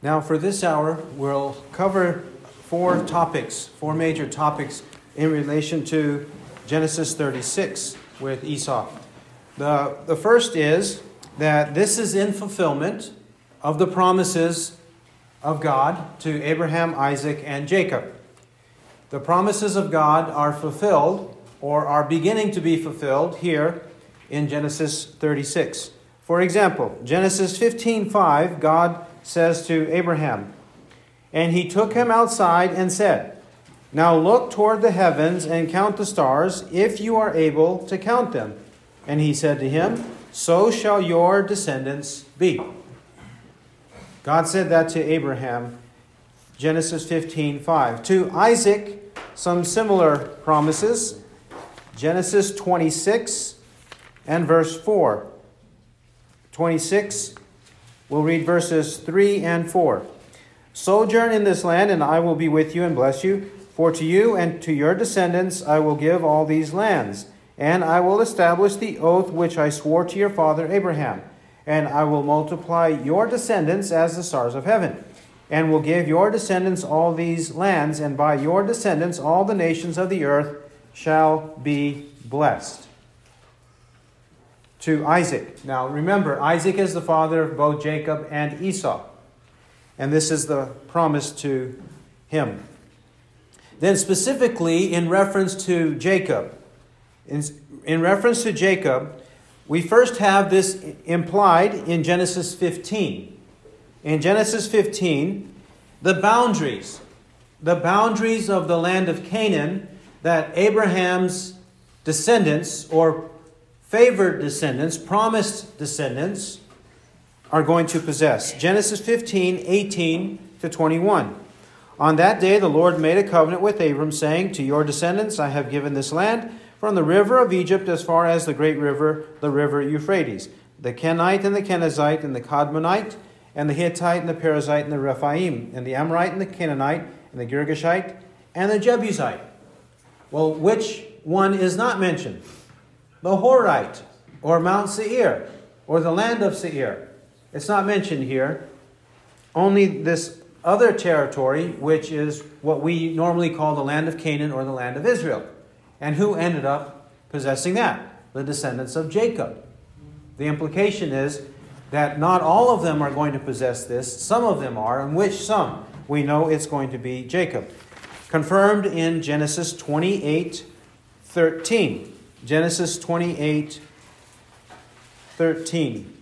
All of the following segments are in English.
Now, for this hour, we'll cover four topics, four major topics in relation to Genesis 36 with Esau. The, the first is that this is in fulfillment of the promises of God to Abraham, Isaac, and Jacob. The promises of God are fulfilled or are beginning to be fulfilled here in Genesis 36. For example, Genesis 15:5, God says to Abraham, "And he took him outside and said, Now look toward the heavens and count the stars, if you are able to count them. And he said to him, So shall your descendants be. God said that to Abraham, Genesis 15 5. To Isaac, some similar promises. Genesis 26 and verse 4. 26, we'll read verses 3 and 4. Sojourn in this land, and I will be with you and bless you. For to you and to your descendants I will give all these lands, and I will establish the oath which I swore to your father Abraham. And I will multiply your descendants as the stars of heaven, and will give your descendants all these lands, and by your descendants all the nations of the earth shall be blessed. To Isaac. Now remember, Isaac is the father of both Jacob and Esau. And this is the promise to him. Then, specifically in reference to Jacob, in, in reference to Jacob, we first have this implied in Genesis 15. In Genesis 15, the boundaries, the boundaries of the land of Canaan that Abraham's descendants or favored descendants, promised descendants, are going to possess. Genesis 15, 18 to 21. On that day, the Lord made a covenant with Abram, saying, To your descendants I have given this land, from the river of Egypt as far as the great river, the river Euphrates, the Kenite and the Kenizzite and the Kadmonite, and the Hittite and the Perizzite and the Rephaim, and the Amorite and the Canaanite, and the Girgashite, and the Jebusite. Well, which one is not mentioned? The Horite, or Mount Seir, or the land of Seir. It's not mentioned here. Only this other territory, which is what we normally call the land of Canaan or the land of Israel. And who ended up possessing that? The descendants of Jacob. The implication is that not all of them are going to possess this, some of them are, and which some? We know it's going to be Jacob. Confirmed in Genesis 28 13. Genesis 28 13.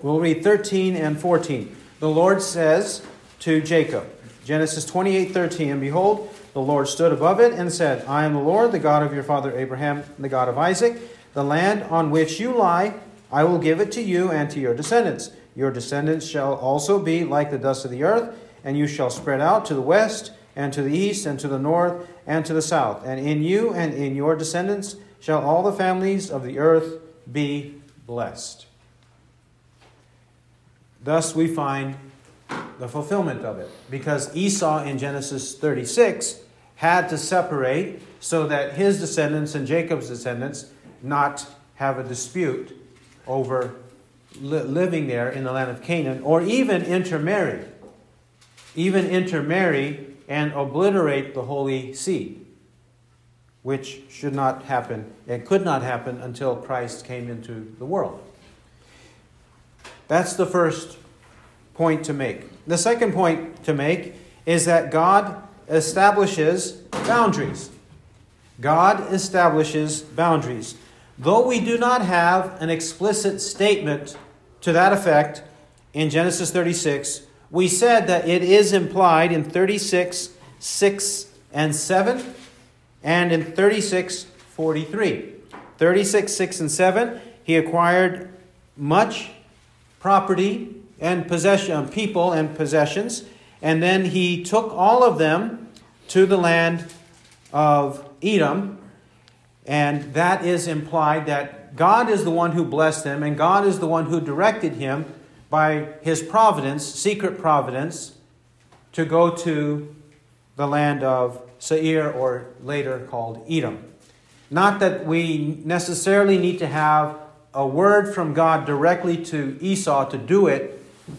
We'll read 13 and 14. The Lord says to Jacob, Genesis 28 13, and behold, the Lord stood above it and said, I am the Lord, the God of your father Abraham, the God of Isaac. The land on which you lie, I will give it to you and to your descendants. Your descendants shall also be like the dust of the earth, and you shall spread out to the west, and to the east, and to the north, and to the south. And in you and in your descendants shall all the families of the earth be blessed. Thus we find the fulfillment of it. Because Esau in Genesis 36 had to separate so that his descendants and Jacob's descendants not have a dispute over li- living there in the land of Canaan or even intermarry. Even intermarry and obliterate the holy seed, which should not happen. It could not happen until Christ came into the world. That's the first point to make. The second point to make is that God establishes boundaries. God establishes boundaries. Though we do not have an explicit statement to that effect in Genesis 36, we said that it is implied in 36, 6, and 7, and in 36, 43. 36, 6, and 7, he acquired much property and possession, um, people and possessions, and then he took all of them to the land of Edom, and that is implied that God is the one who blessed him, and God is the one who directed him by his providence, secret providence, to go to the land of Seir, or later called Edom. Not that we necessarily need to have a word from God directly to Esau to do it,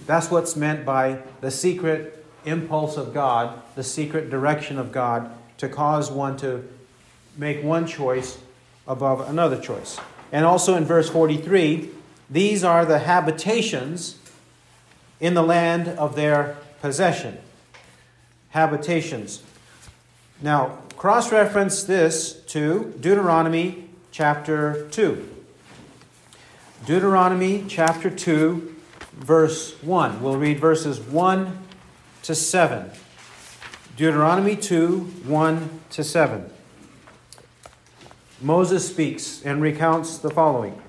That's what's meant by the secret impulse of God, the secret direction of God to cause one to make one choice above another choice. And also in verse 43, these are the habitations in the land of their possession. Habitations. Now, cross reference this to Deuteronomy chapter 2. Deuteronomy chapter 2, verse 1. We'll read verses 1 to 7. Deuteronomy 2, 1 to 7. Moses speaks and recounts the following.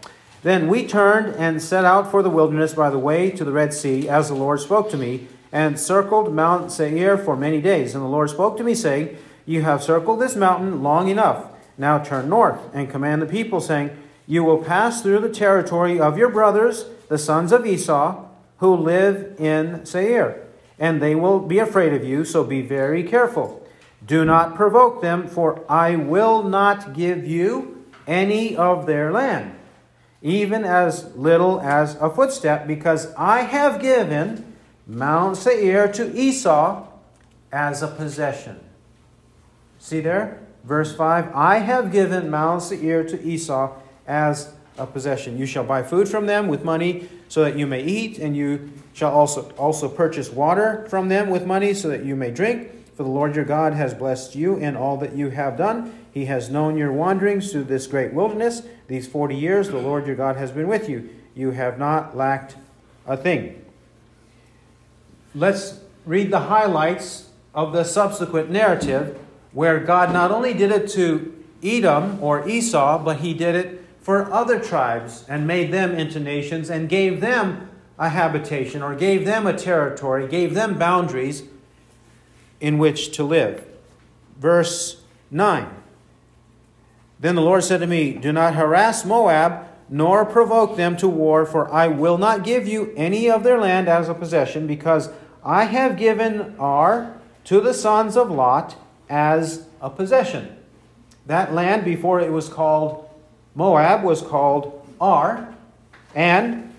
Then we turned and set out for the wilderness by the way to the Red Sea, as the Lord spoke to me, and circled Mount Seir for many days. And the Lord spoke to me, saying, You have circled this mountain long enough. Now turn north and command the people, saying, You will pass through the territory of your brothers, the sons of Esau, who live in Seir, and they will be afraid of you, so be very careful. Do not provoke them, for I will not give you any of their land even as little as a footstep, because I have given Mount Seir to Esau as a possession. See there? Verse 5 I have given Mount Seir to Esau as a possession. You shall buy food from them with money so that you may eat, and you shall also, also purchase water from them with money so that you may drink. For the Lord your God has blessed you in all that you have done. He has known your wanderings through this great wilderness. These 40 years, the Lord your God has been with you. You have not lacked a thing. Let's read the highlights of the subsequent narrative where God not only did it to Edom or Esau, but he did it for other tribes and made them into nations and gave them a habitation or gave them a territory, gave them boundaries in which to live. Verse 9 Then the Lord said to me, Do not harass Moab, nor provoke them to war, for I will not give you any of their land as a possession, because I have given Ar to the sons of Lot as a possession. That land, before it was called Moab, was called Ar, and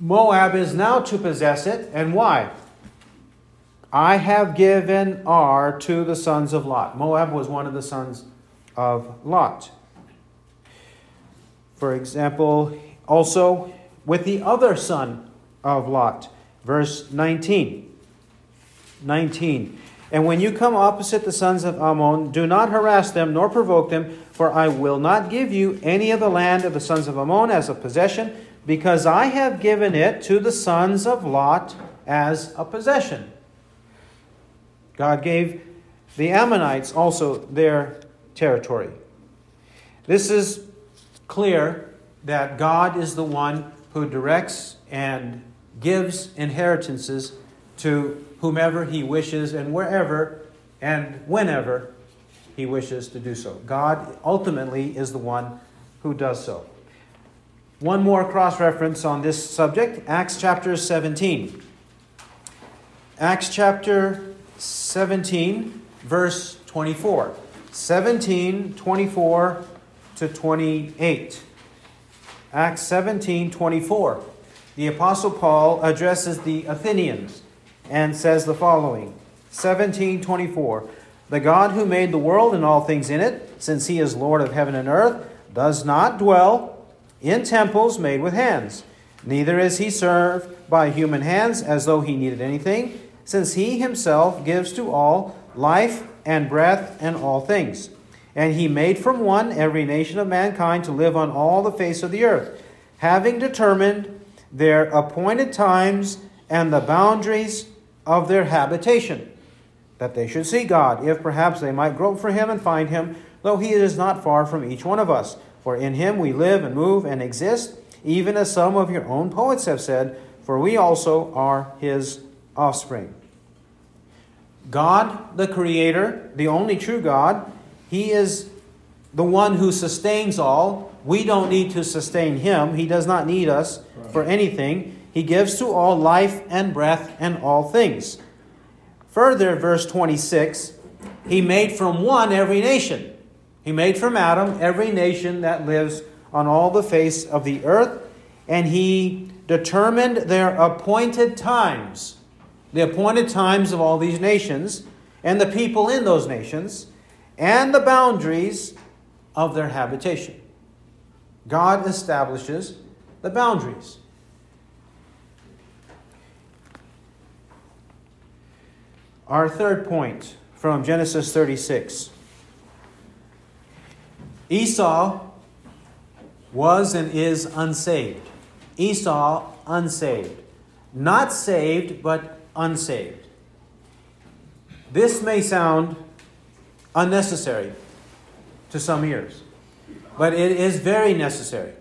Moab is now to possess it. And why? I have given Ar to the sons of Lot. Moab was one of the sons of Lot. For example, also with the other son of Lot, verse 19. 19. And when you come opposite the sons of Ammon, do not harass them nor provoke them, for I will not give you any of the land of the sons of Ammon as a possession, because I have given it to the sons of Lot as a possession. God gave the Ammonites also their territory. This is clear that God is the one who directs and gives inheritances to whomever he wishes and wherever and whenever he wishes to do so. God ultimately is the one who does so. One more cross reference on this subject Acts chapter 17. Acts chapter 17, verse 24. 17, 24 to 28. Acts 17, 24. The Apostle Paul addresses the Athenians and says the following 17, 24. The God who made the world and all things in it, since he is Lord of heaven and earth, does not dwell in temples made with hands. Neither is he served by human hands as though he needed anything since he himself gives to all life and breath and all things. And he made from one every nation of mankind to live on all the face of the earth, having determined their appointed times and the boundaries of their habitation, that they should see God, if perhaps they might grope for him and find him, though he is not far from each one of us. For in him we live and move and exist, even as some of your own poets have said, for we also are his offspring. God, the Creator, the only true God, He is the one who sustains all. We don't need to sustain Him. He does not need us for anything. He gives to all life and breath and all things. Further, verse 26 He made from one every nation. He made from Adam every nation that lives on all the face of the earth, and He determined their appointed times, the appointed times of all these nations, and the people in those nations, and the boundaries of their habitation. God establishes the boundaries. Our third point from Genesis 36 Esau was and is unsaved. Esau, unsaved. Not saved, but unsaved. This may sound unnecessary to some ears, but it is very necessary.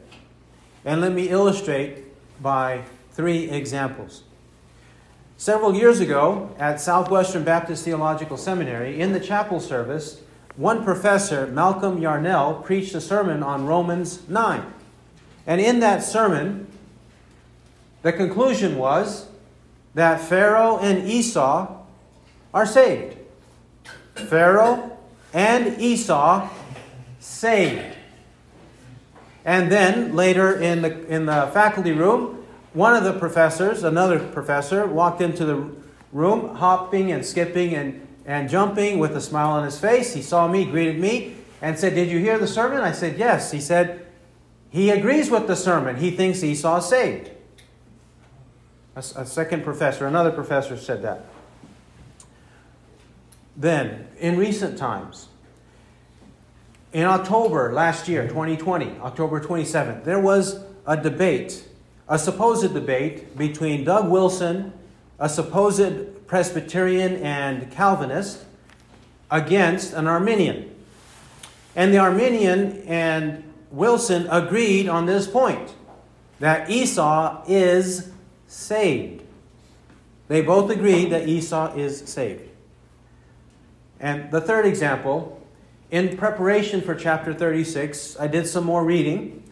And let me illustrate by three examples. Several years ago at Southwestern Baptist Theological Seminary, in the chapel service, one professor, Malcolm Yarnell, preached a sermon on Romans 9. And in that sermon, the conclusion was that Pharaoh and Esau are saved. Pharaoh and Esau saved. And then later in the, in the faculty room, one of the professors, another professor, walked into the room, hopping and skipping and and jumping with a smile on his face. He saw me, greeted me, and said, Did you hear the sermon? I said, Yes. He said, He agrees with the sermon. He thinks Esau is saved. A, a second professor, another professor said that. Then, in recent times, in October last year, 2020, October 27th, there was a debate, a supposed debate between Doug Wilson, a supposed Presbyterian and Calvinist against an Arminian. And the Arminian and Wilson agreed on this point that Esau is saved. They both agree that Esau is saved. And the third example, in preparation for chapter 36, I did some more reading,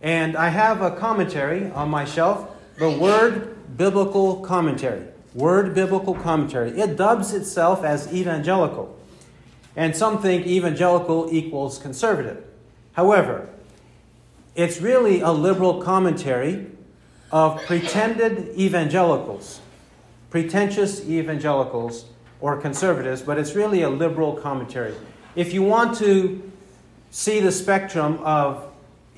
and I have a commentary on my shelf, the Word Biblical Commentary. Word Biblical Commentary. It dubs itself as evangelical, and some think evangelical equals conservative. However, it's really a liberal commentary of pretended evangelicals, pretentious evangelicals or conservatives, but it's really a liberal commentary. If you want to see the spectrum of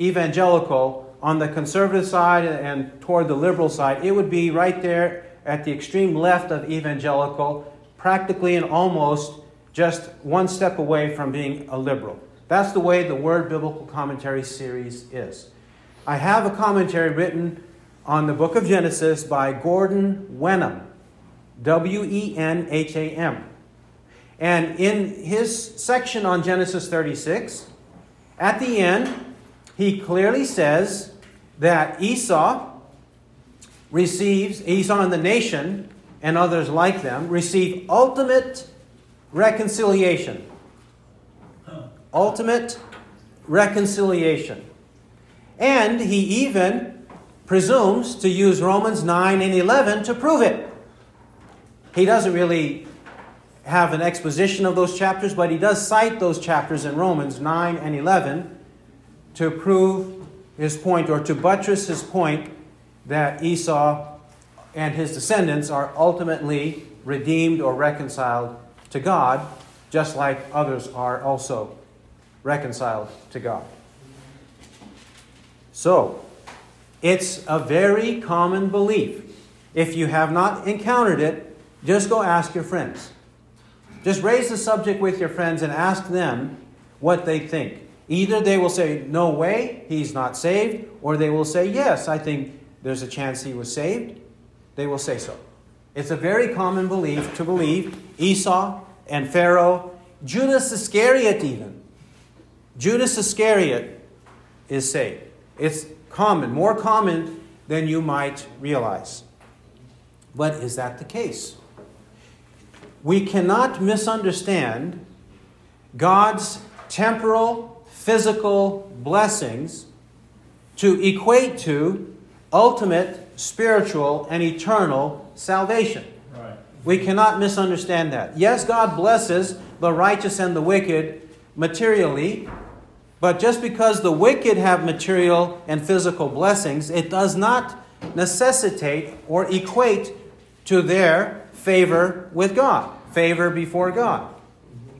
evangelical on the conservative side and toward the liberal side, it would be right there at the extreme left of evangelical, practically and almost just one step away from being a liberal. That's the way the Word Biblical Commentary series is. I have a commentary written on the book of Genesis by Gordon Wenham, W E N H A M. And in his section on Genesis 36, at the end, he clearly says that Esau receives, Esau and the nation and others like them, receive ultimate reconciliation. Ultimate reconciliation. And he even presumes to use Romans 9 and 11 to prove it. He doesn't really have an exposition of those chapters, but he does cite those chapters in Romans 9 and 11 to prove his point or to buttress his point that Esau and his descendants are ultimately redeemed or reconciled to God, just like others are also reconciled to God. So, it's a very common belief. If you have not encountered it, just go ask your friends. Just raise the subject with your friends and ask them what they think. Either they will say, No way, he's not saved, or they will say, Yes, I think there's a chance he was saved, they will say so. It's a very common belief to believe Esau and Pharaoh, Judas Iscariot, even. Judas Iscariot is saved. It's common, more common than you might realize. But is that the case? We cannot misunderstand God's temporal, physical blessings to equate to ultimate, spiritual, and eternal salvation. Right. We cannot misunderstand that. Yes, God blesses the righteous and the wicked materially, but just because the wicked have material and physical blessings, it does not necessitate or equate to their favor with God, favor before God.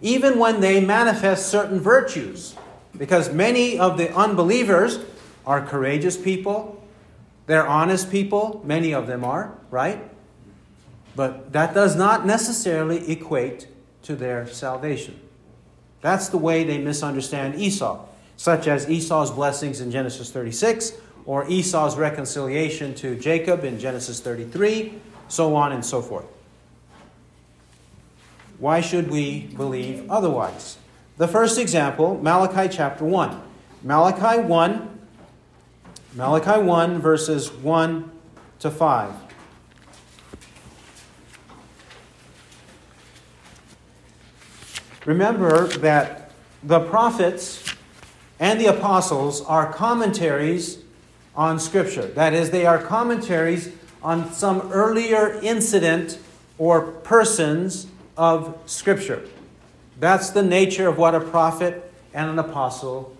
Even when they manifest certain virtues, because many of the unbelievers are courageous people, they're honest people, many of them are, right? But that does not necessarily equate to their salvation. That's the way they misunderstand Esau, such as Esau's blessings in Genesis 36 or Esau's reconciliation to Jacob in Genesis 33, so on and so forth. Why should we believe otherwise? The first example, Malachi chapter 1. Malachi 1, Malachi 1, verses 1 to 5. Remember that the prophets and the apostles are commentaries on Scripture. That is, they are commentaries on some earlier incident or persons of Scripture. That's the nature of what a prophet and an apostle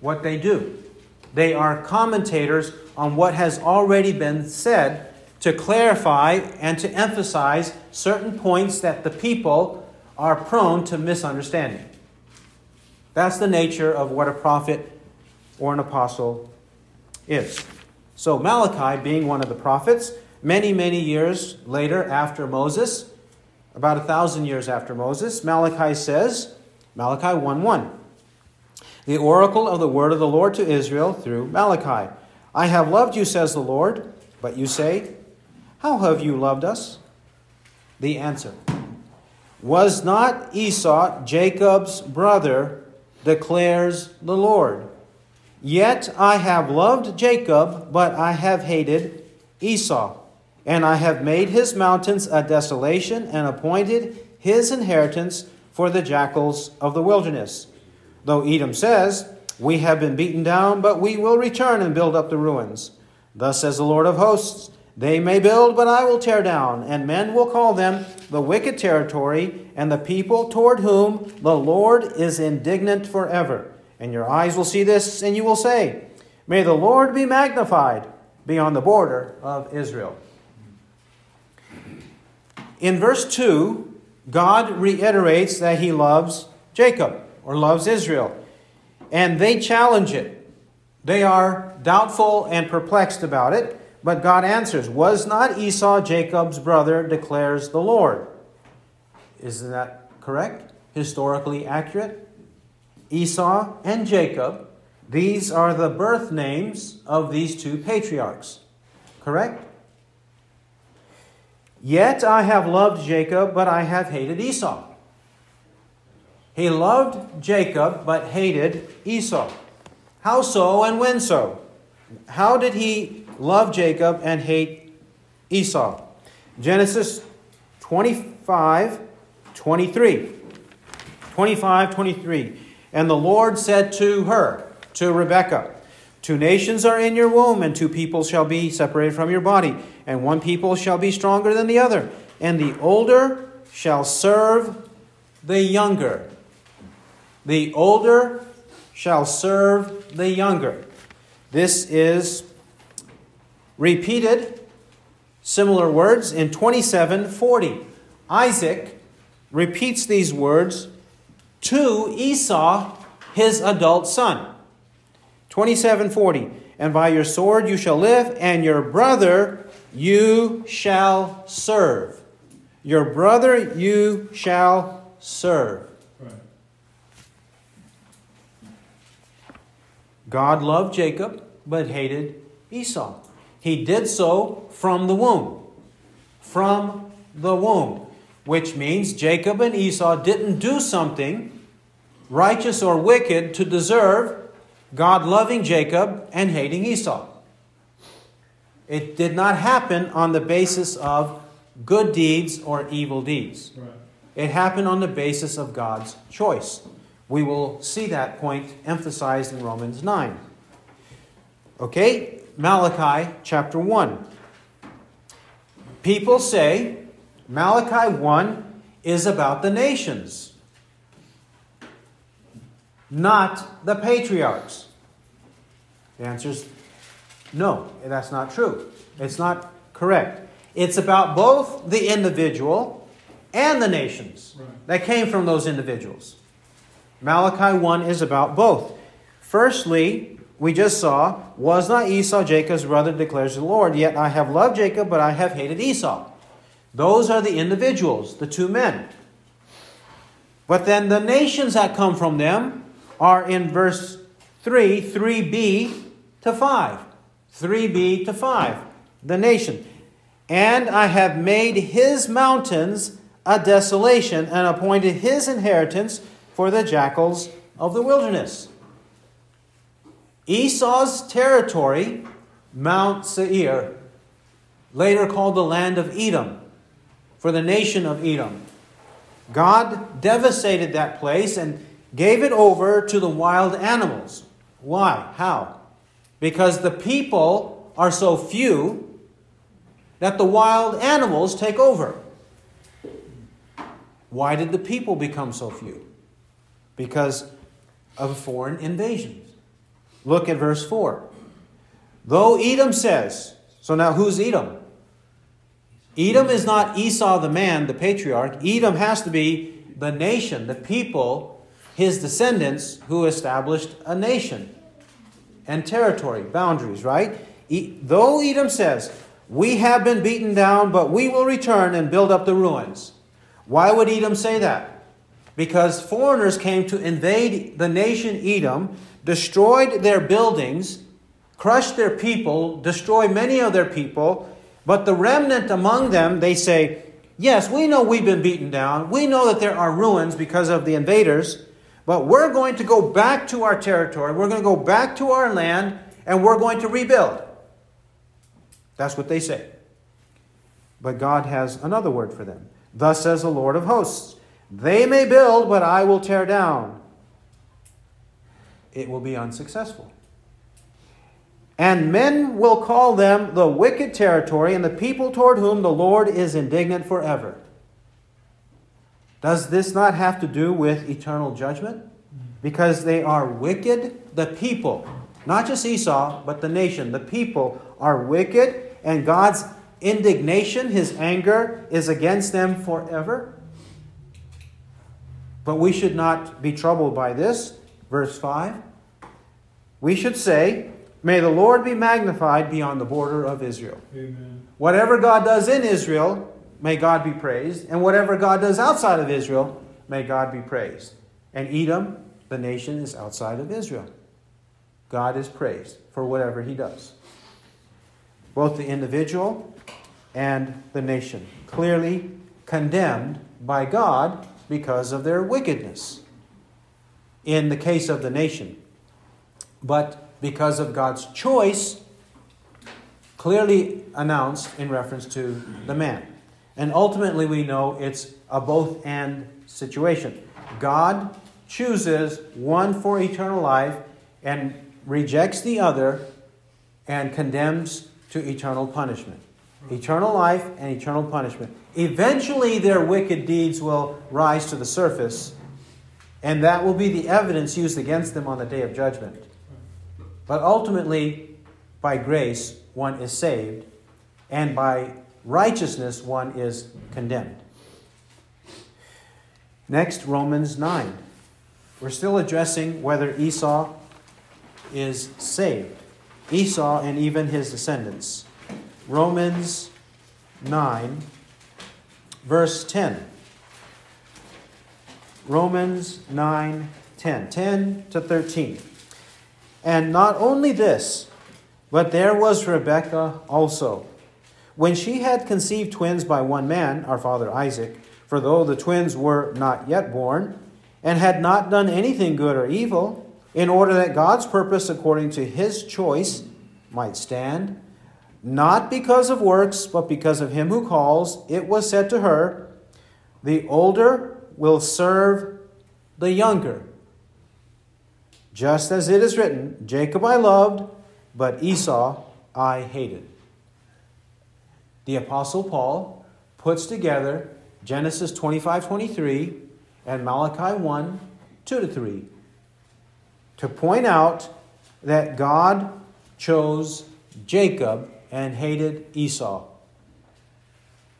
what they do. They are commentators on what has already been said to clarify and to emphasize certain points that the people are prone to misunderstanding. That's the nature of what a prophet or an apostle is. So, Malachi, being one of the prophets, many, many years later after Moses, about a thousand years after Moses, Malachi says, Malachi 1 1, the oracle of the word of the Lord to Israel through Malachi. I have loved you, says the Lord, but you say, How have you loved us? The answer was not Esau Jacob's brother, declares the Lord. Yet I have loved Jacob, but I have hated Esau. And I have made his mountains a desolation and appointed his inheritance for the jackals of the wilderness. Though Edom says, We have been beaten down, but we will return and build up the ruins. Thus says the Lord of hosts they may build, but I will tear down, and men will call them the wicked territory, and the people toward whom the Lord is indignant forever. And your eyes will see this, and you will say, May the Lord be magnified beyond the border of Israel. In verse 2, God reiterates that he loves Jacob or loves Israel, and they challenge it. They are doubtful and perplexed about it. But God answers, Was not Esau Jacob's brother, declares the Lord? Isn't that correct? Historically accurate? Esau and Jacob, these are the birth names of these two patriarchs. Correct? Yet I have loved Jacob, but I have hated Esau. He loved Jacob, but hated Esau. How so and when so? How did he love Jacob and hate Esau. Genesis 25, 23. 25, 23. And the Lord said to her, to Rebekah, Two nations are in your womb, and two people shall be separated from your body, and one people shall be stronger than the other, and the older shall serve the younger. The older shall serve the younger. This is repeated similar words in 2740. Isaac repeats these words to Esau, his adult son. 2740. And by your sword you shall live, and your brother you shall serve. Your brother you shall serve. God loved Jacob, but hated Esau. He did so from the womb. From the womb. Which means Jacob and Esau didn't do something righteous or wicked to deserve God loving Jacob and hating Esau. It did not happen on the basis of good deeds or evil deeds. Right. It happened on the basis of God's choice. We will see that point emphasized in Romans 9. Okay, Malachi chapter 1. People say Malachi 1 is about the nations, not the patriarchs. The answer is No, that's not true. It's not correct. It's about both the individual and the nations that came from those individuals. Malachi 1 is about both. Firstly, we just saw, was not Esau Jacob's brother, declares the Lord, yet I have loved Jacob, but I have hated Esau. Those are the individuals, the two men. But then the nations that come from them are in verse 3, 3b to 5. 3b to 5. The nation. And I have made his mountains a desolation and appointed his inheritance for the jackals of the wilderness. Esau's territory, Mount Seir, later called the land of Edom, for the nation of Edom. God devastated that place and gave it over to the wild animals. Why? How? Because the people are so few that the wild animals take over. Why did the people become so few? Because of foreign invasions. Look at verse 4. Though Edom says, so now who's Edom? Edom is not Esau the man, the patriarch. Edom has to be the nation, the people, his descendants who established a nation and territory, boundaries, right? Though Edom says, We have been beaten down, but we will return and build up the ruins. Why would Edom say that? Because foreigners came to invade the nation Edom, destroyed their buildings, crushed their people, destroyed many of their people, but the remnant among them, they say, Yes, we know we've been beaten down. We know that there are ruins because of the invaders, but we're going to go back to our territory. We're going to go back to our land and we're going to rebuild. That's what they say. But God has another word for them. Thus says the Lord of hosts They may build, but I will tear down. It will be unsuccessful. And men will call them the wicked territory, and the people toward whom the Lord is indignant forever. Does this not have to do with eternal judgment? Because they are wicked, the people, not just Esau, but the nation, the people are wicked, and God's indignation, his anger, is against them forever. But we should not be troubled by this. Verse 5. We should say, May the Lord be magnified beyond the border of Israel. Amen. Whatever God does in Israel, may God be praised. And whatever God does outside of Israel, may God be praised. And Edom, the nation, is outside of Israel. God is praised for whatever he does. Both the individual and the nation, clearly condemned by God because of their wickedness in the case of the nation. But because of God's choice, clearly announced in reference to the man. And ultimately, we know it's a both and situation. God chooses one for eternal life and rejects the other and condemns to eternal punishment eternal life and eternal punishment. Eventually, their wicked deeds will rise to the surface, and that will be the evidence used against them on the day of judgment. But ultimately, by grace, one is saved, and by righteousness, one is condemned. Next, Romans 9. We're still addressing whether Esau is saved. Esau and even his descendants. Romans 9, verse 10. Romans 9, 10. 10 to 13. And not only this, but there was Rebekah also. When she had conceived twins by one man, our father Isaac, for though the twins were not yet born, and had not done anything good or evil, in order that God's purpose according to his choice might stand, not because of works, but because of him who calls, it was said to her, The older will serve the younger. Just as it is written, Jacob I loved, but Esau I hated. The Apostle Paul puts together Genesis 25 23 and Malachi 1 2 to 3 to point out that God chose Jacob and hated Esau.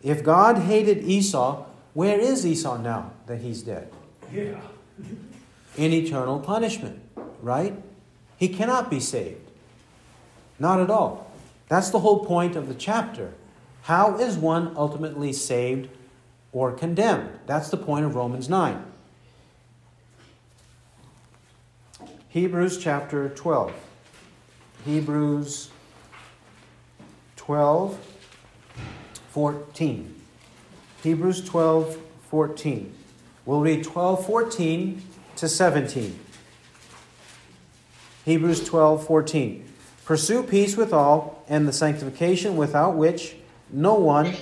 If God hated Esau, where is Esau now that he's dead? Yeah. In eternal punishment, right? He cannot be saved. Not at all. That's the whole point of the chapter. How is one ultimately saved or condemned? That's the point of Romans 9. Hebrews chapter 12. Hebrews 12, 14. Hebrews 12, 14. We'll read 12, 14 to 17. Hebrews 12, 14. Pursue peace with all and the sanctification without which no one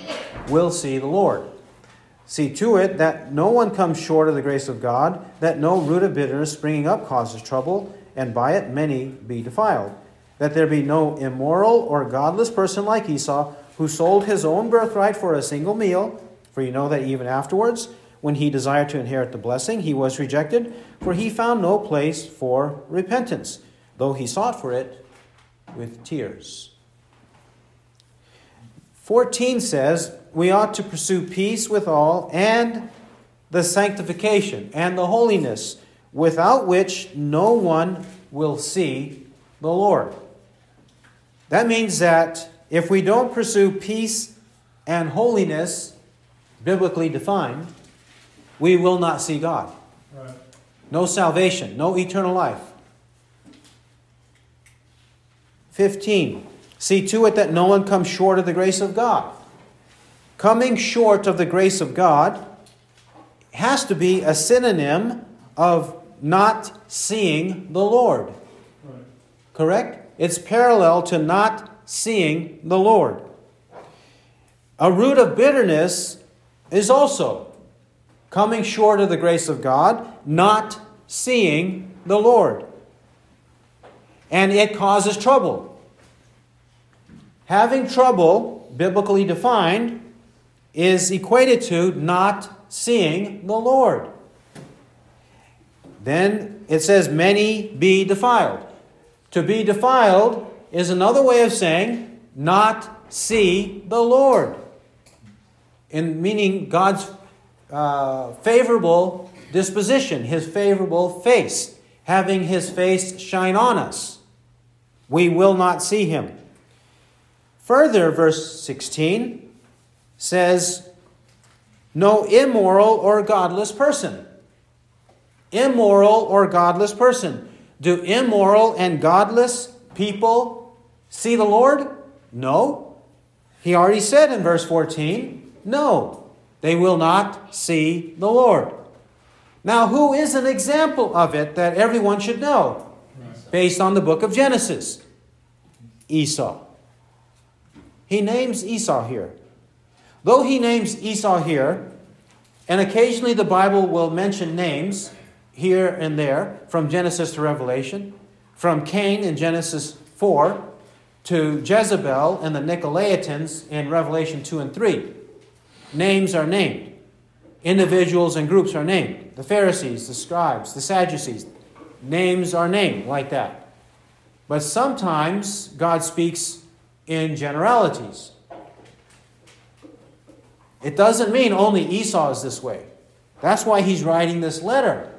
will see the Lord. See to it that no one comes short of the grace of God, that no root of bitterness springing up causes trouble, and by it many be defiled. That there be no immoral or godless person like Esau, who sold his own birthright for a single meal. For you know that even afterwards, when he desired to inherit the blessing, he was rejected, for he found no place for repentance, though he sought for it with tears. 14 says, We ought to pursue peace with all and the sanctification and the holiness, without which no one will see the Lord. That means that if we don't pursue peace and holiness, biblically defined, we will not see God. Right. No salvation, no eternal life. 15. See to it that no one comes short of the grace of God. Coming short of the grace of God has to be a synonym of not seeing the Lord. Right. Correct? It's parallel to not seeing the Lord. A root of bitterness is also coming short of the grace of God, not seeing the Lord. And it causes trouble. Having trouble, biblically defined, is equated to not seeing the Lord. Then it says, many be defiled. To be defiled is another way of saying not see the Lord. In meaning God's uh, favorable disposition, his favorable face, having his face shine on us. We will not see him. Further, verse 16 says, No immoral or godless person. Immoral or godless person. Do immoral and godless people see the Lord? No. He already said in verse 14, No, they will not see the Lord. Now, who is an example of it that everyone should know based on the book of Genesis? Esau. He names Esau here. Though he names Esau here, and occasionally the Bible will mention names here and there from Genesis to Revelation, from Cain in Genesis 4 to Jezebel and the Nicolaitans in Revelation 2 and 3. Names are named. Individuals and groups are named. The Pharisees, the scribes, the Sadducees. Names are named like that. But sometimes God speaks in generalities. It doesn't mean only Esau is this way. That's why he's writing this letter.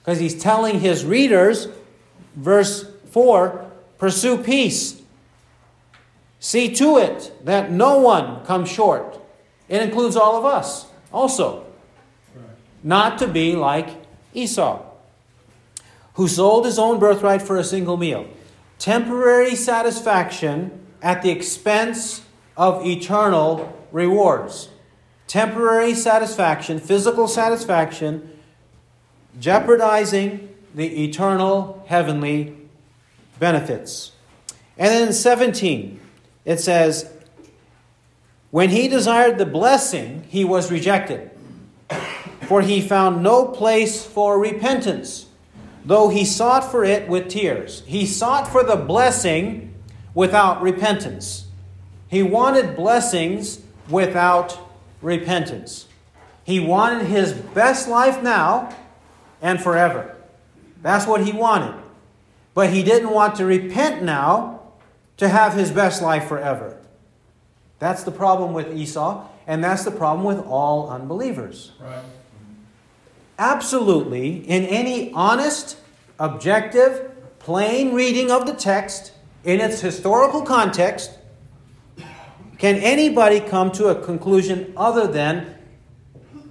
Because he's telling his readers, verse 4 pursue peace. See to it that no one comes short. It includes all of us also. Not to be like Esau, who sold his own birthright for a single meal. Temporary satisfaction at the expense of eternal rewards. Temporary satisfaction, physical satisfaction, jeopardizing the eternal heavenly benefits. And then in 17, it says, When he desired the blessing, he was rejected, for he found no place for repentance, though he sought for it with tears. He sought for the blessing without repentance. He wanted blessings without repentance. He wanted his best life now and forever. That's what he wanted. But he didn't want to repent now to have his best life forever. That's the problem with Esau, and that's the problem with all unbelievers. Right. Absolutely, in any honest, objective, plain reading of the text in its historical context, can anybody come to a conclusion other than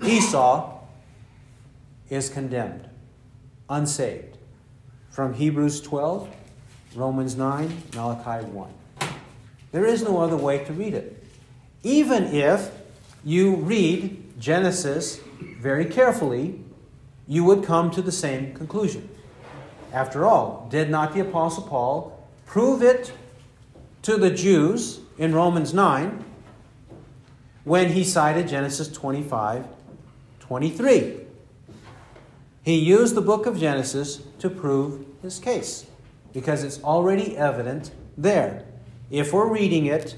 Esau is condemned, unsaved? From Hebrews 12, Romans 9, Malachi 1. There is no other way to read it. Even if you read Genesis very carefully, you would come to the same conclusion. After all, did not the Apostle Paul prove it to the Jews in Romans 9 when he cited Genesis 25 23? He used the book of Genesis to prove his case because it's already evident there. If we're reading it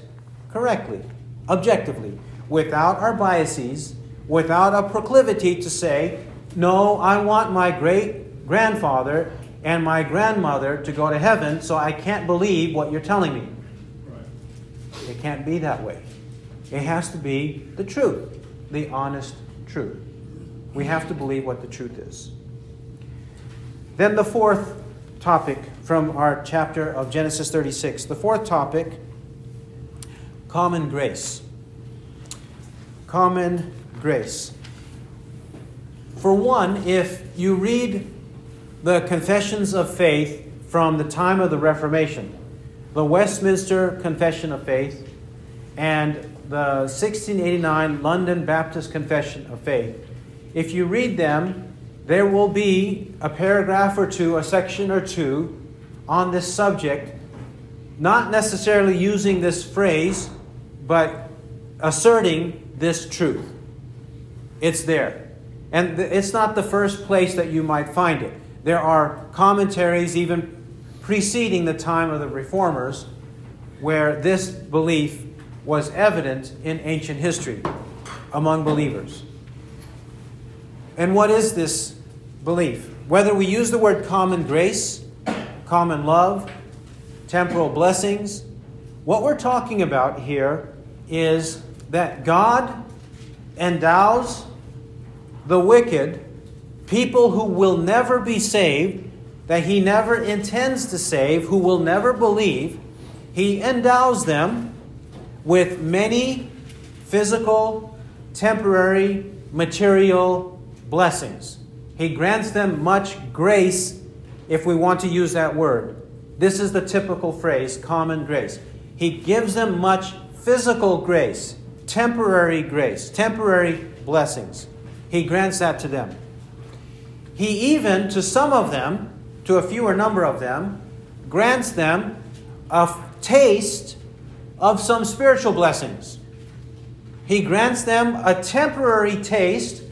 correctly, objectively, without our biases, without a proclivity to say, no, I want my great grandfather and my grandmother to go to heaven, so I can't believe what you're telling me. Right. It can't be that way. It has to be the truth, the honest truth. We have to believe what the truth is. Then the fourth topic from our chapter of Genesis 36. The fourth topic common grace. Common grace. For one, if you read the confessions of faith from the time of the Reformation, the Westminster Confession of Faith and the 1689 London Baptist Confession of Faith, if you read them, there will be a paragraph or two, a section or two on this subject, not necessarily using this phrase, but asserting this truth. It's there. And it's not the first place that you might find it. There are commentaries even preceding the time of the reformers where this belief was evident in ancient history among believers. And what is this belief? Whether we use the word common grace, common love, temporal blessings, what we're talking about here is that God endows the wicked, people who will never be saved, that he never intends to save, who will never believe, he endows them with many physical, temporary, material blessings. He grants them much grace, if we want to use that word. This is the typical phrase, common grace. He gives them much physical grace, temporary grace, temporary blessings. He grants that to them. He even, to some of them, to a fewer number of them, grants them a taste of some spiritual blessings. He grants them a temporary taste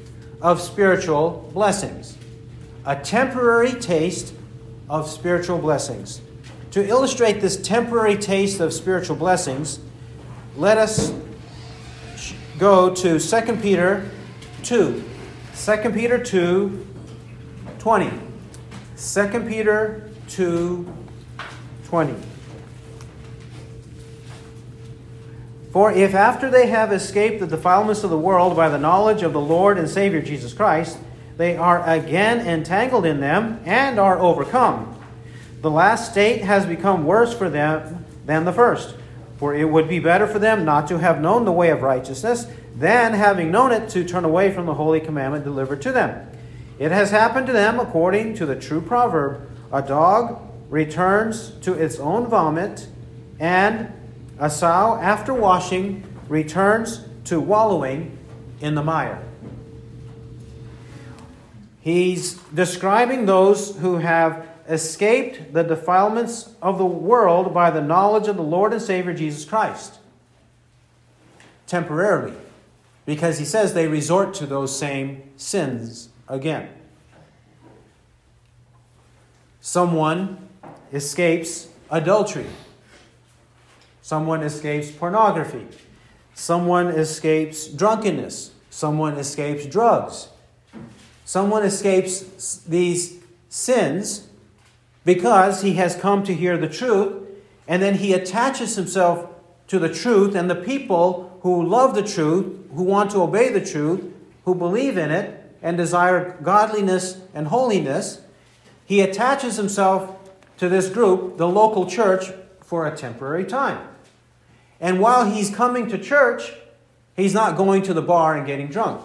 of spiritual blessings. A temporary taste of spiritual blessings. To illustrate this temporary taste of spiritual blessings, let us go to 2 Peter 2. 2 Peter 2 20. 2 Peter 2 20. For if after they have escaped the defilements of the world by the knowledge of the Lord and Savior Jesus Christ, they are again entangled in them and are overcome, the last state has become worse for them than the first. For it would be better for them not to have known the way of righteousness than, having known it, to turn away from the holy commandment delivered to them. It has happened to them according to the true proverb a dog returns to its own vomit, and a sow, after washing, returns to wallowing in the mire. He's describing those who have escaped the defilements of the world by the knowledge of the Lord and Savior Jesus Christ. Temporarily. Because he says they resort to those same sins again. Someone escapes adultery. Someone escapes pornography. Someone escapes drunkenness. Someone escapes drugs. Someone escapes these sins because he has come to hear the truth and then he attaches himself to the truth, and the people who love the truth, who want to obey the truth, who believe in it, and desire godliness and holiness, he attaches himself to this group, the local church, for a temporary time. And while he's coming to church, he's not going to the bar and getting drunk.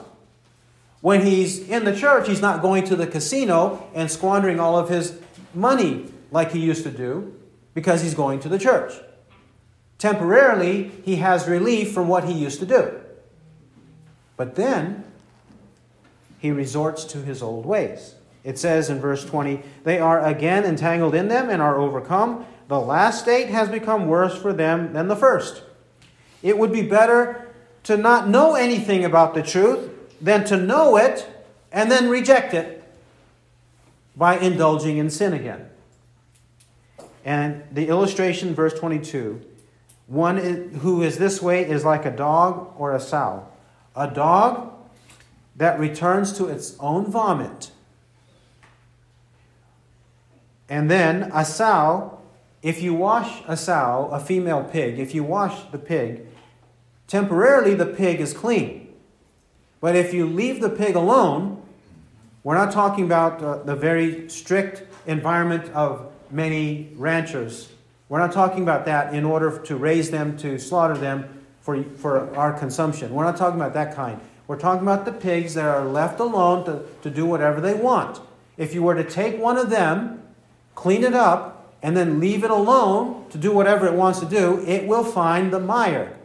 When he's in the church, he's not going to the casino and squandering all of his money like he used to do because he's going to the church. Temporarily, he has relief from what he used to do. But then, he resorts to his old ways. It says in verse 20, They are again entangled in them and are overcome. The last state has become worse for them than the first. It would be better to not know anything about the truth than to know it and then reject it by indulging in sin again. And the illustration, verse 22 one who is this way is like a dog or a sow. A dog that returns to its own vomit. And then a sow, if you wash a sow, a female pig, if you wash the pig, temporarily the pig is clean. But if you leave the pig alone, we're not talking about uh, the very strict environment of many ranchers. We're not talking about that in order to raise them, to slaughter them for, for our consumption. We're not talking about that kind. We're talking about the pigs that are left alone to, to do whatever they want. If you were to take one of them, clean it up, and then leave it alone to do whatever it wants to do, it will find the mire.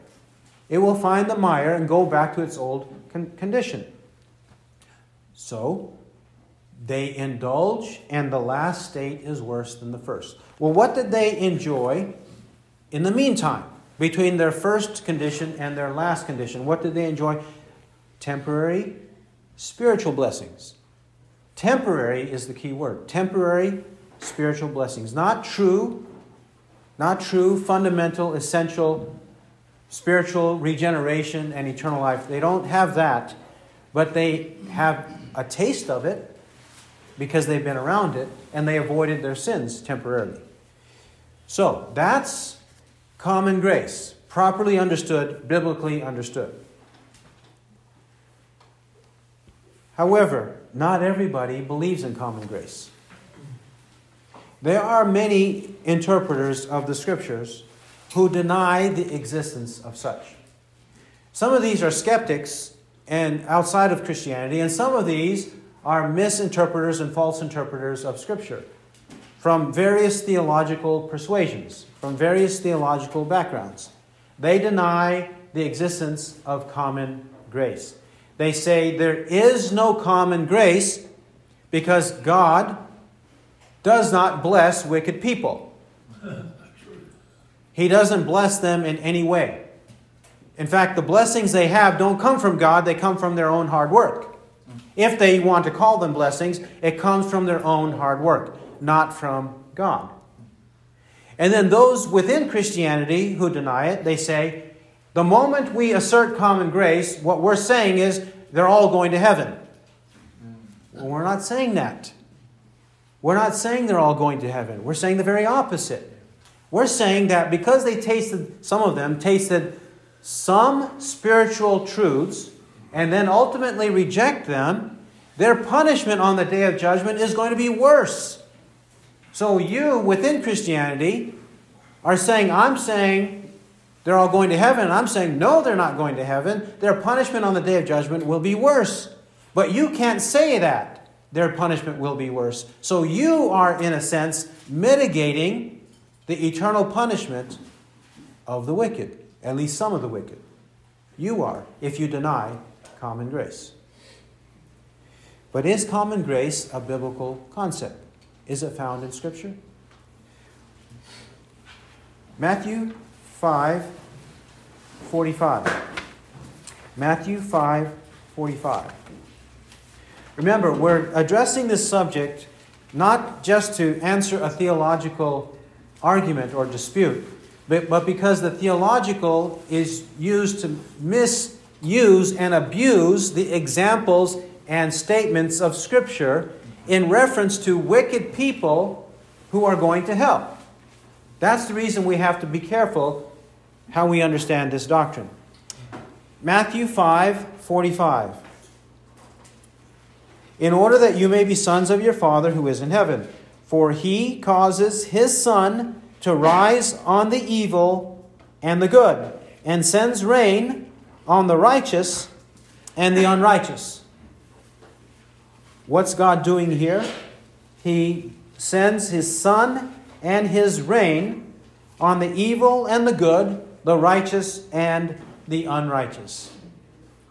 It will find the mire and go back to its old con- condition. So, they indulge, and the last state is worse than the first. Well, what did they enjoy in the meantime, between their first condition and their last condition? What did they enjoy? Temporary spiritual blessings. Temporary is the key word. Temporary spiritual blessings. Not true, not true, fundamental, essential spiritual regeneration and eternal life. They don't have that, but they have a taste of it because they've been around it and they avoided their sins temporarily. So that's common grace, properly understood, biblically understood. However, not everybody believes in common grace. There are many interpreters of the scriptures who deny the existence of such. Some of these are skeptics and outside of Christianity, and some of these are misinterpreters and false interpreters of Scripture from various theological persuasions, from various theological backgrounds. They deny the existence of common grace. They say there is no common grace because God does not bless wicked people. He doesn't bless them in any way. In fact, the blessings they have don't come from God, they come from their own hard work. If they want to call them blessings, it comes from their own hard work, not from God. And then those within Christianity who deny it, they say, the moment we assert common grace, what we're saying is they're all going to heaven. Well, we're not saying that. We're not saying they're all going to heaven. We're saying the very opposite. We're saying that because they tasted, some of them tasted some spiritual truths and then ultimately reject them, their punishment on the day of judgment is going to be worse. So you, within Christianity, are saying, I'm saying they're all going to heaven. I'm saying, no, they're not going to heaven. Their punishment on the day of judgment will be worse. But you can't say that their punishment will be worse. So you are, in a sense, mitigating the eternal punishment of the wicked, at least some of the wicked. You are, if you deny common grace. But is common grace a biblical concept? Is it found in Scripture? Matthew 5 45. Matthew 5 45. Remember, we're addressing this subject not just to answer a theological argument or dispute, but, but because the theological is used to miss use and abuse the examples and statements of Scripture in reference to wicked people who are going to hell. That's the reason we have to be careful how we understand this doctrine. Matthew 5 45. In order that you may be sons of your Father who is in heaven. For he causes his sun to rise on the evil and the good, and sends rain on the righteous and the unrighteous. What's God doing here? He sends his sun and his rain on the evil and the good, the righteous and the unrighteous.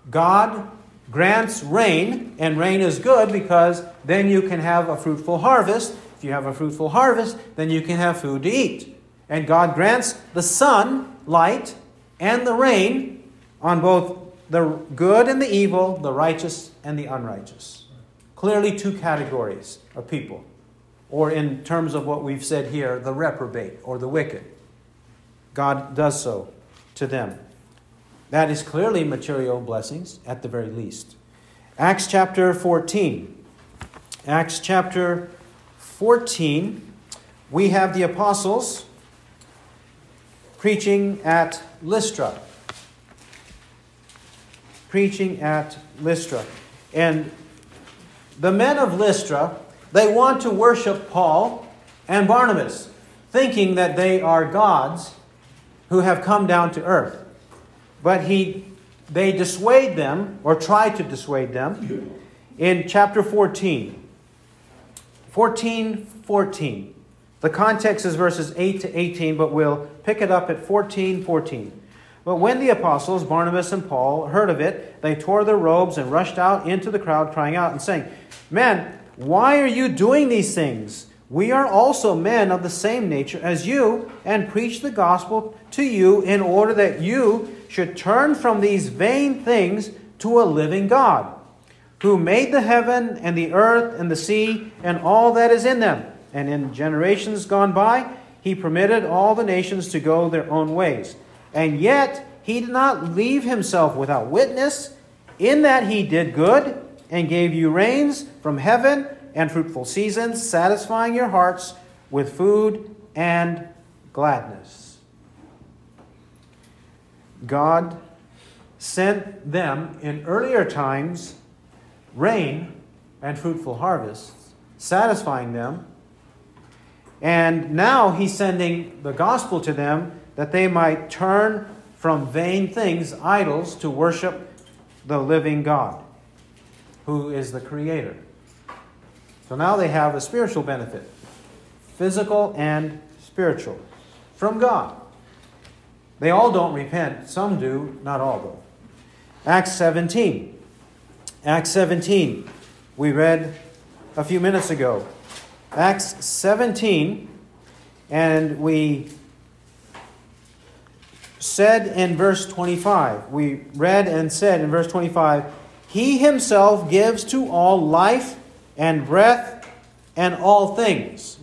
God grants rain, and rain is good because then you can have a fruitful harvest. If you have a fruitful harvest, then you can have food to eat. And God grants the sun, light, and the rain on both the good and the evil, the righteous and the unrighteous. Clearly, two categories of people. Or, in terms of what we've said here, the reprobate or the wicked. God does so to them. That is clearly material blessings at the very least. Acts chapter 14. Acts chapter 14, we have the apostles preaching at Lystra. Preaching at Lystra. And the men of Lystra, they want to worship Paul and Barnabas, thinking that they are gods who have come down to earth. But he, they dissuade them, or try to dissuade them, in chapter 14. 14 14. The context is verses 8 to 18, but we'll pick it up at 14 14. But when the apostles, Barnabas and Paul, heard of it, they tore their robes and rushed out into the crowd, crying out and saying, Men, why are you doing these things? We are also men of the same nature as you, and preach the gospel to you in order that you should turn from these vain things to a living God, who made the heaven and the earth and the sea and all that is in them. And in generations gone by, he permitted all the nations to go their own ways. And yet he did not leave himself without witness, in that he did good and gave you rains from heaven and fruitful seasons, satisfying your hearts with food and gladness. God sent them in earlier times rain and fruitful harvests, satisfying them. And now he's sending the gospel to them that they might turn from vain things, idols, to worship the living God, who is the Creator. So now they have a spiritual benefit physical and spiritual from God. They all don't repent. Some do, not all though. Acts 17. Acts 17. We read a few minutes ago. Acts 17, and we said in verse 25, we read and said in verse 25, He himself gives to all life and breath and all things,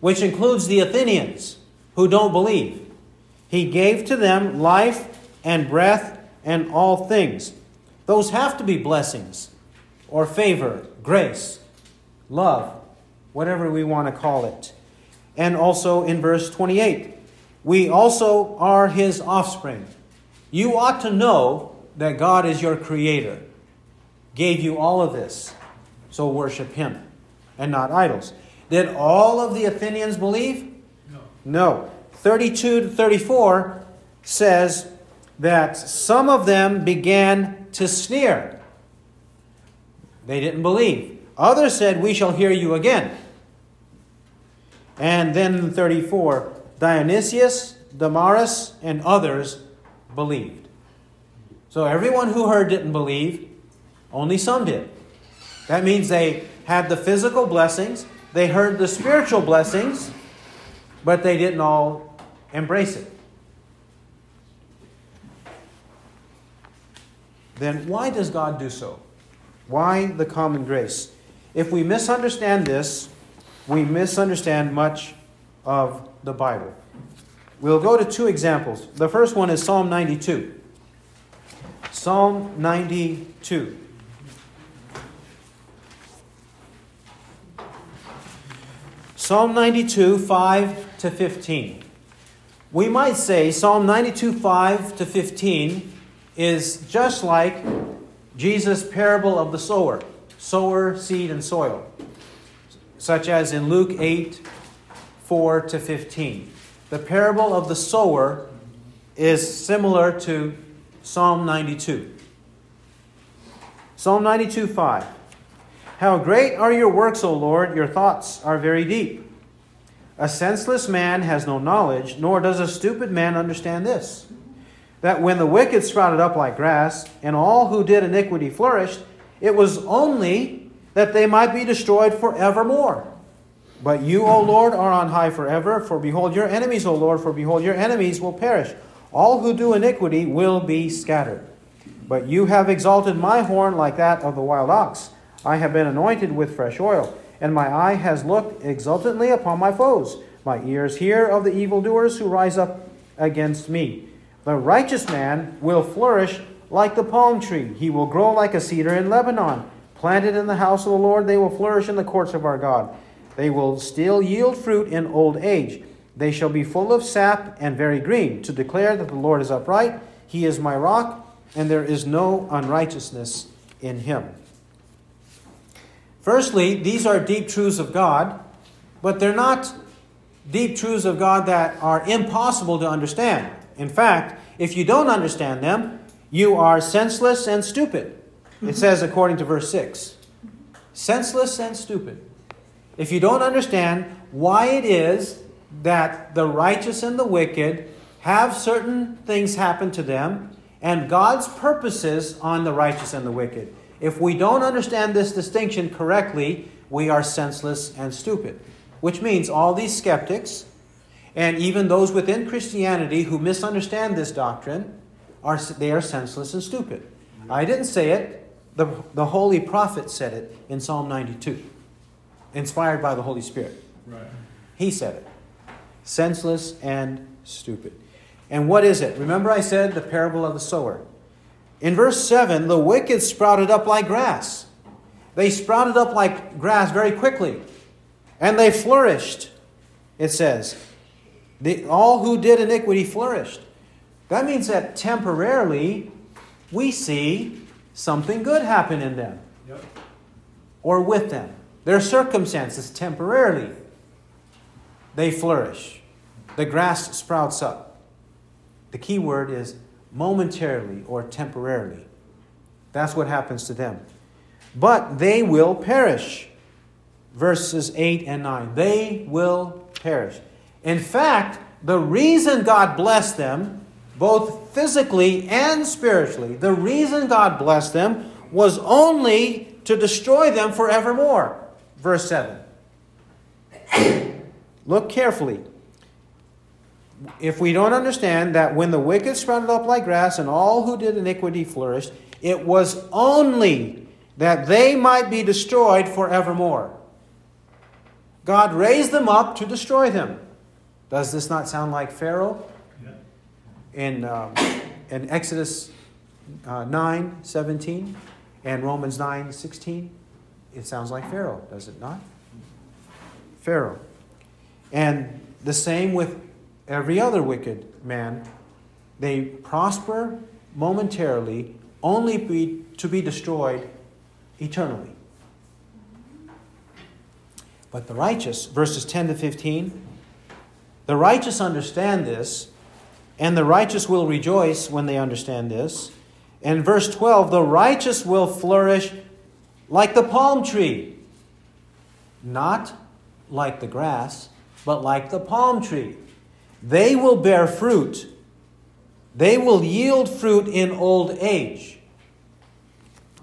which includes the Athenians who don't believe. He gave to them life and breath and all things. Those have to be blessings or favor, grace, love, whatever we want to call it. And also in verse 28, we also are his offspring. You ought to know that God is your creator, gave you all of this, so worship him and not idols. Did all of the Athenians believe? No. No. 32 to 34 says that some of them began to sneer. They didn't believe. Others said, We shall hear you again. And then 34, Dionysius, Damaris, and others believed. So everyone who heard didn't believe, only some did. That means they had the physical blessings, they heard the spiritual blessings, but they didn't all embrace it. Then why does God do so? Why the common grace? If we misunderstand this, we misunderstand much of the Bible. We'll go to two examples. The first one is Psalm 92. Psalm 92. Psalm 92, 5 to 15. We might say Psalm 92, 5 to 15 is just like Jesus' parable of the sower sower, seed, and soil, such as in Luke 8, 4 to 15. The parable of the sower is similar to Psalm 92. Psalm 92, 5. How great are your works, O Lord! Your thoughts are very deep. A senseless man has no knowledge, nor does a stupid man understand this. That when the wicked sprouted up like grass, and all who did iniquity flourished, it was only that they might be destroyed forevermore. But you, O Lord, are on high forever, for behold your enemies, O Lord, for behold your enemies will perish. All who do iniquity will be scattered. But you have exalted my horn like that of the wild ox. I have been anointed with fresh oil, and my eye has looked exultantly upon my foes. My ears hear of the evildoers who rise up against me. The righteous man will flourish like the palm tree. He will grow like a cedar in Lebanon. Planted in the house of the Lord, they will flourish in the courts of our God. They will still yield fruit in old age. They shall be full of sap and very green, to declare that the Lord is upright. He is my rock, and there is no unrighteousness in him. Firstly, these are deep truths of God, but they're not deep truths of God that are impossible to understand. In fact, if you don't understand them, you are senseless and stupid. It mm-hmm. says according to verse 6. Senseless and stupid. If you don't understand why it is that the righteous and the wicked have certain things happen to them and God's purposes on the righteous and the wicked, if we don't understand this distinction correctly, we are senseless and stupid. Which means all these skeptics, and even those within Christianity who misunderstand this doctrine, are, they are senseless and stupid. I didn't say it. The, the holy prophet said it in Psalm 92, inspired by the Holy Spirit. Right. He said it. Senseless and stupid. And what is it? Remember, I said the parable of the sower. In verse 7, the wicked sprouted up like grass. They sprouted up like grass very quickly, and they flourished, it says. The, all who did iniquity flourished. That means that temporarily we see something good happen in them Yep. or with them. Their circumstances temporarily they flourish. The grass sprouts up. The key word is momentarily or temporarily. That's what happens to them. But they will perish. Verses 8 and 9. They will perish. In fact, the reason God blessed them, both physically and spiritually, the reason God blessed them was only to destroy them forevermore. Verse 7. Look carefully if we don't understand that when the wicked sprouted up like grass and all who did iniquity flourished, it was only that they might be destroyed forevermore. God raised them up to destroy them. Does this not sound like Pharaoh Yeah. in, um, in Exodus uh, 9 17 and Romans 9 16? It sounds like Pharaoh, does it not? Pharaoh. And the same with every other wicked man. They prosper momentarily, only be, to be destroyed eternally. But the righteous, verses 10 to 15, the righteous understand this, and the righteous will rejoice when they understand this. And verse 12, the righteous will flourish like the palm tree, not like the grass, but like the palm tree. They will bear fruit. They will yield fruit in old age.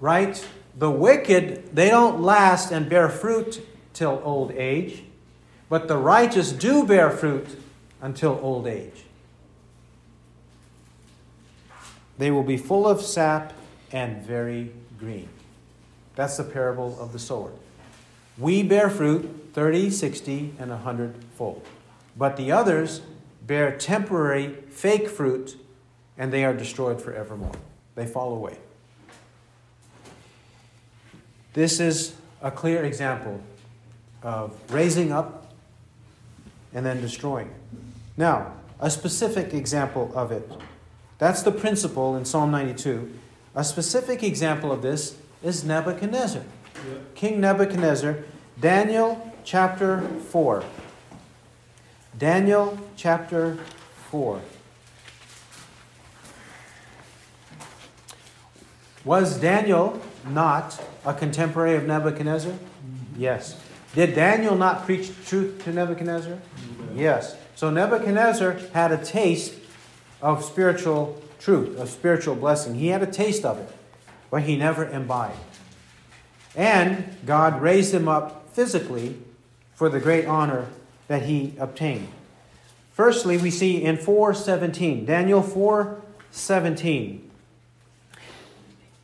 Right? The wicked, they don't last and bear fruit till old age, but the righteous do bear fruit until old age. They will be full of sap and very green. That's the parable of the sower. We bear fruit 30, 60, and 100 fold. But the others bear temporary fake fruit and they are destroyed forevermore. They fall away. This is a clear example of raising up and then destroying. Now, a specific example of it. That's the principle in Psalm 92. A specific example of this is Nebuchadnezzar. Yeah. King Nebuchadnezzar, Daniel chapter 4. Daniel chapter 4. Was Daniel not a contemporary of Nebuchadnezzar? Mm-hmm. Yes. Did Daniel not preach truth to Nebuchadnezzar? Mm-hmm. Yes. So Nebuchadnezzar had a taste of spiritual truth, of spiritual blessing. He had a taste of it, but he never imbibed. And God raised him up physically for the great honor that he obtained. Firstly, we see in 417, Daniel 4:17.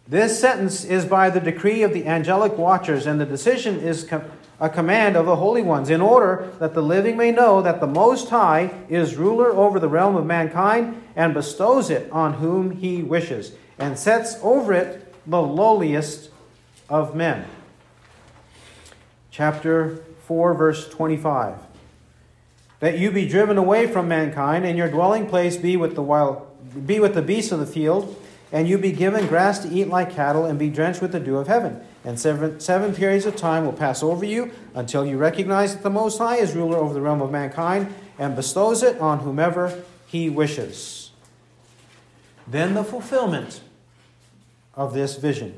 This sentence is by the decree of the angelic watchers, and the decision is a command of the holy ones, in order that the living may know that the Most High is ruler over the realm of mankind and bestows it on whom he wishes, and sets over it the lowliest of men. Chapter 4, verse 25. That you be driven away from mankind, and your dwelling place be with the wild, be with the beasts of the field and you be given grass to eat like cattle, and be drenched with the dew of heaven. And seven, seven periods of time will pass over you until you recognize that the Most High is ruler over the realm of mankind and bestows it on whomever he wishes. Then the fulfillment of this vision.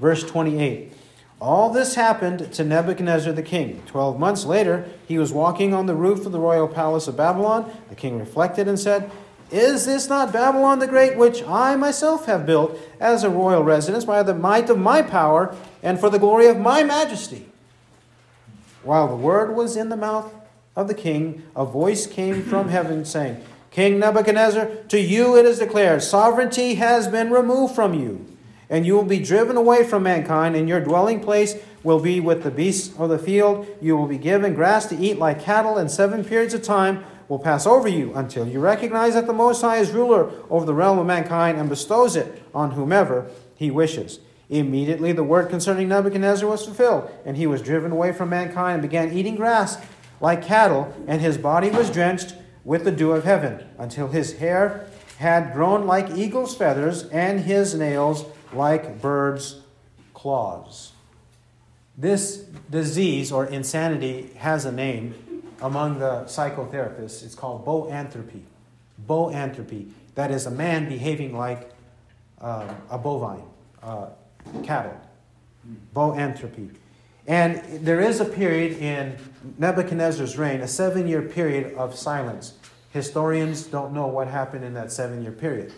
Verse 28. All this happened to Nebuchadnezzar the king. Twelve months later, he was walking on the roof of the royal palace of Babylon. The king reflected and said, is this not Babylon the Great, which I myself have built as a royal residence by the might of my power and for the glory of my majesty? While the word was in the mouth of the king, a voice came from heaven saying, King Nebuchadnezzar, to you it is declared, sovereignty has been removed from you, and you will be driven away from mankind, and your dwelling place will be with the beasts of the field. You will be given grass to eat like cattle and seven periods of time will pass over you until you recognize that the Most High is ruler over the realm of mankind and bestows it on whomever he wishes. Immediately the word concerning Nebuchadnezzar was fulfilled, and he was driven away from mankind and began eating grass like cattle, and his body was drenched with the dew of heaven, until his hair had grown like eagle's feathers, and his nails like birds' claws. This disease or insanity has a name among the psychotherapists. It's called boanthropy. Boanthropy. That is a man behaving like uh, a bovine, uh, cattle. Boanthropy. And there is a period in Nebuchadnezzar's reign, a seven year period of silence. Historians don't know what happened in that seven year period.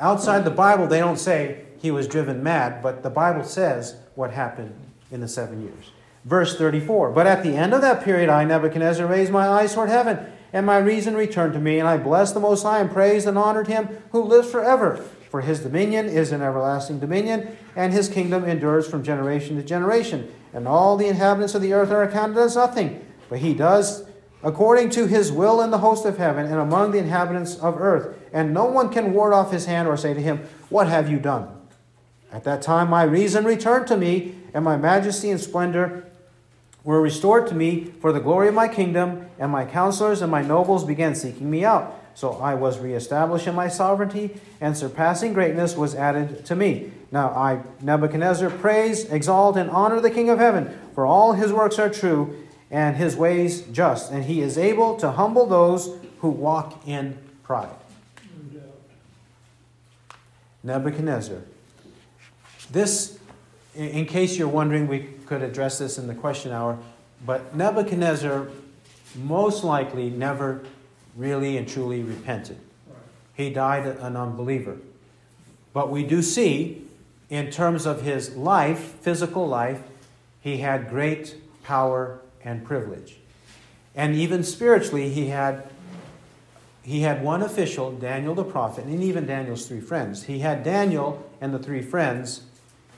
Outside the Bible, they don't say he was driven mad, but the Bible says what happened in the seven years. Verse 34 But at the end of that period, I, Nebuchadnezzar, raised my eyes toward heaven, and my reason returned to me, and I blessed the Most High and praised and honored him who lives forever. For his dominion is an everlasting dominion, and his kingdom endures from generation to generation. And all the inhabitants of the earth are accounted as nothing. But he does according to his will in the host of heaven and among the inhabitants of earth. And no one can ward off his hand or say to him, What have you done? At that time my reason returned to me, and my majesty and splendor were restored to me for the glory of my kingdom, and my counselors and my nobles began seeking me out. So I was reestablished in my sovereignty, and surpassing greatness was added to me. Now I, Nebuchadnezzar, praise, exalt, and honor the King of heaven, for all his works are true, and his ways just, and he is able to humble those who walk in pride. Nebuchadnezzar. This, in case you're wondering, we could address this in the question hour, but Nebuchadnezzar most likely never really and truly repented. He died an unbeliever. But we do see, in terms of his life, physical life, he had great power and privilege. And even spiritually, he had, he had one official, Daniel the prophet, and even Daniel's three friends. He had Daniel and the three friends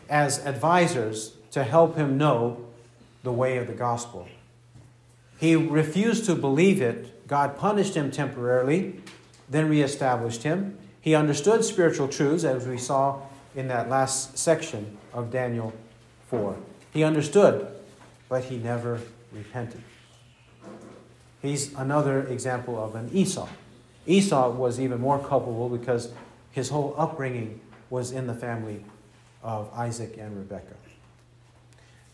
as advisors to help him know the way of the gospel. He refused to believe it. God punished him temporarily, then reestablished him. He understood spiritual truths, as we saw in that last section of Daniel 4. He understood, but he never repented. He's another example of an Esau. Esau was even more culpable because his whole upbringing was in the family of Isaac and Rebekah.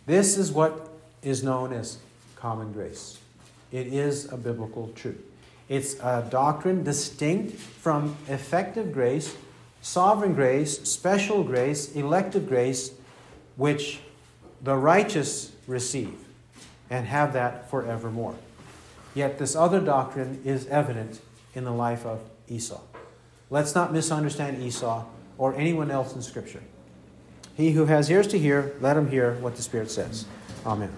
This is what is known as common grace. It is a biblical truth. It's a doctrine distinct from effective grace, sovereign grace, special grace, elective grace, which the righteous receive and have that forevermore. Yet this other doctrine is evident in the life of Esau. Let's not misunderstand Esau or anyone else in Scripture. He who has ears to hear, let him hear what the Spirit says. Amen.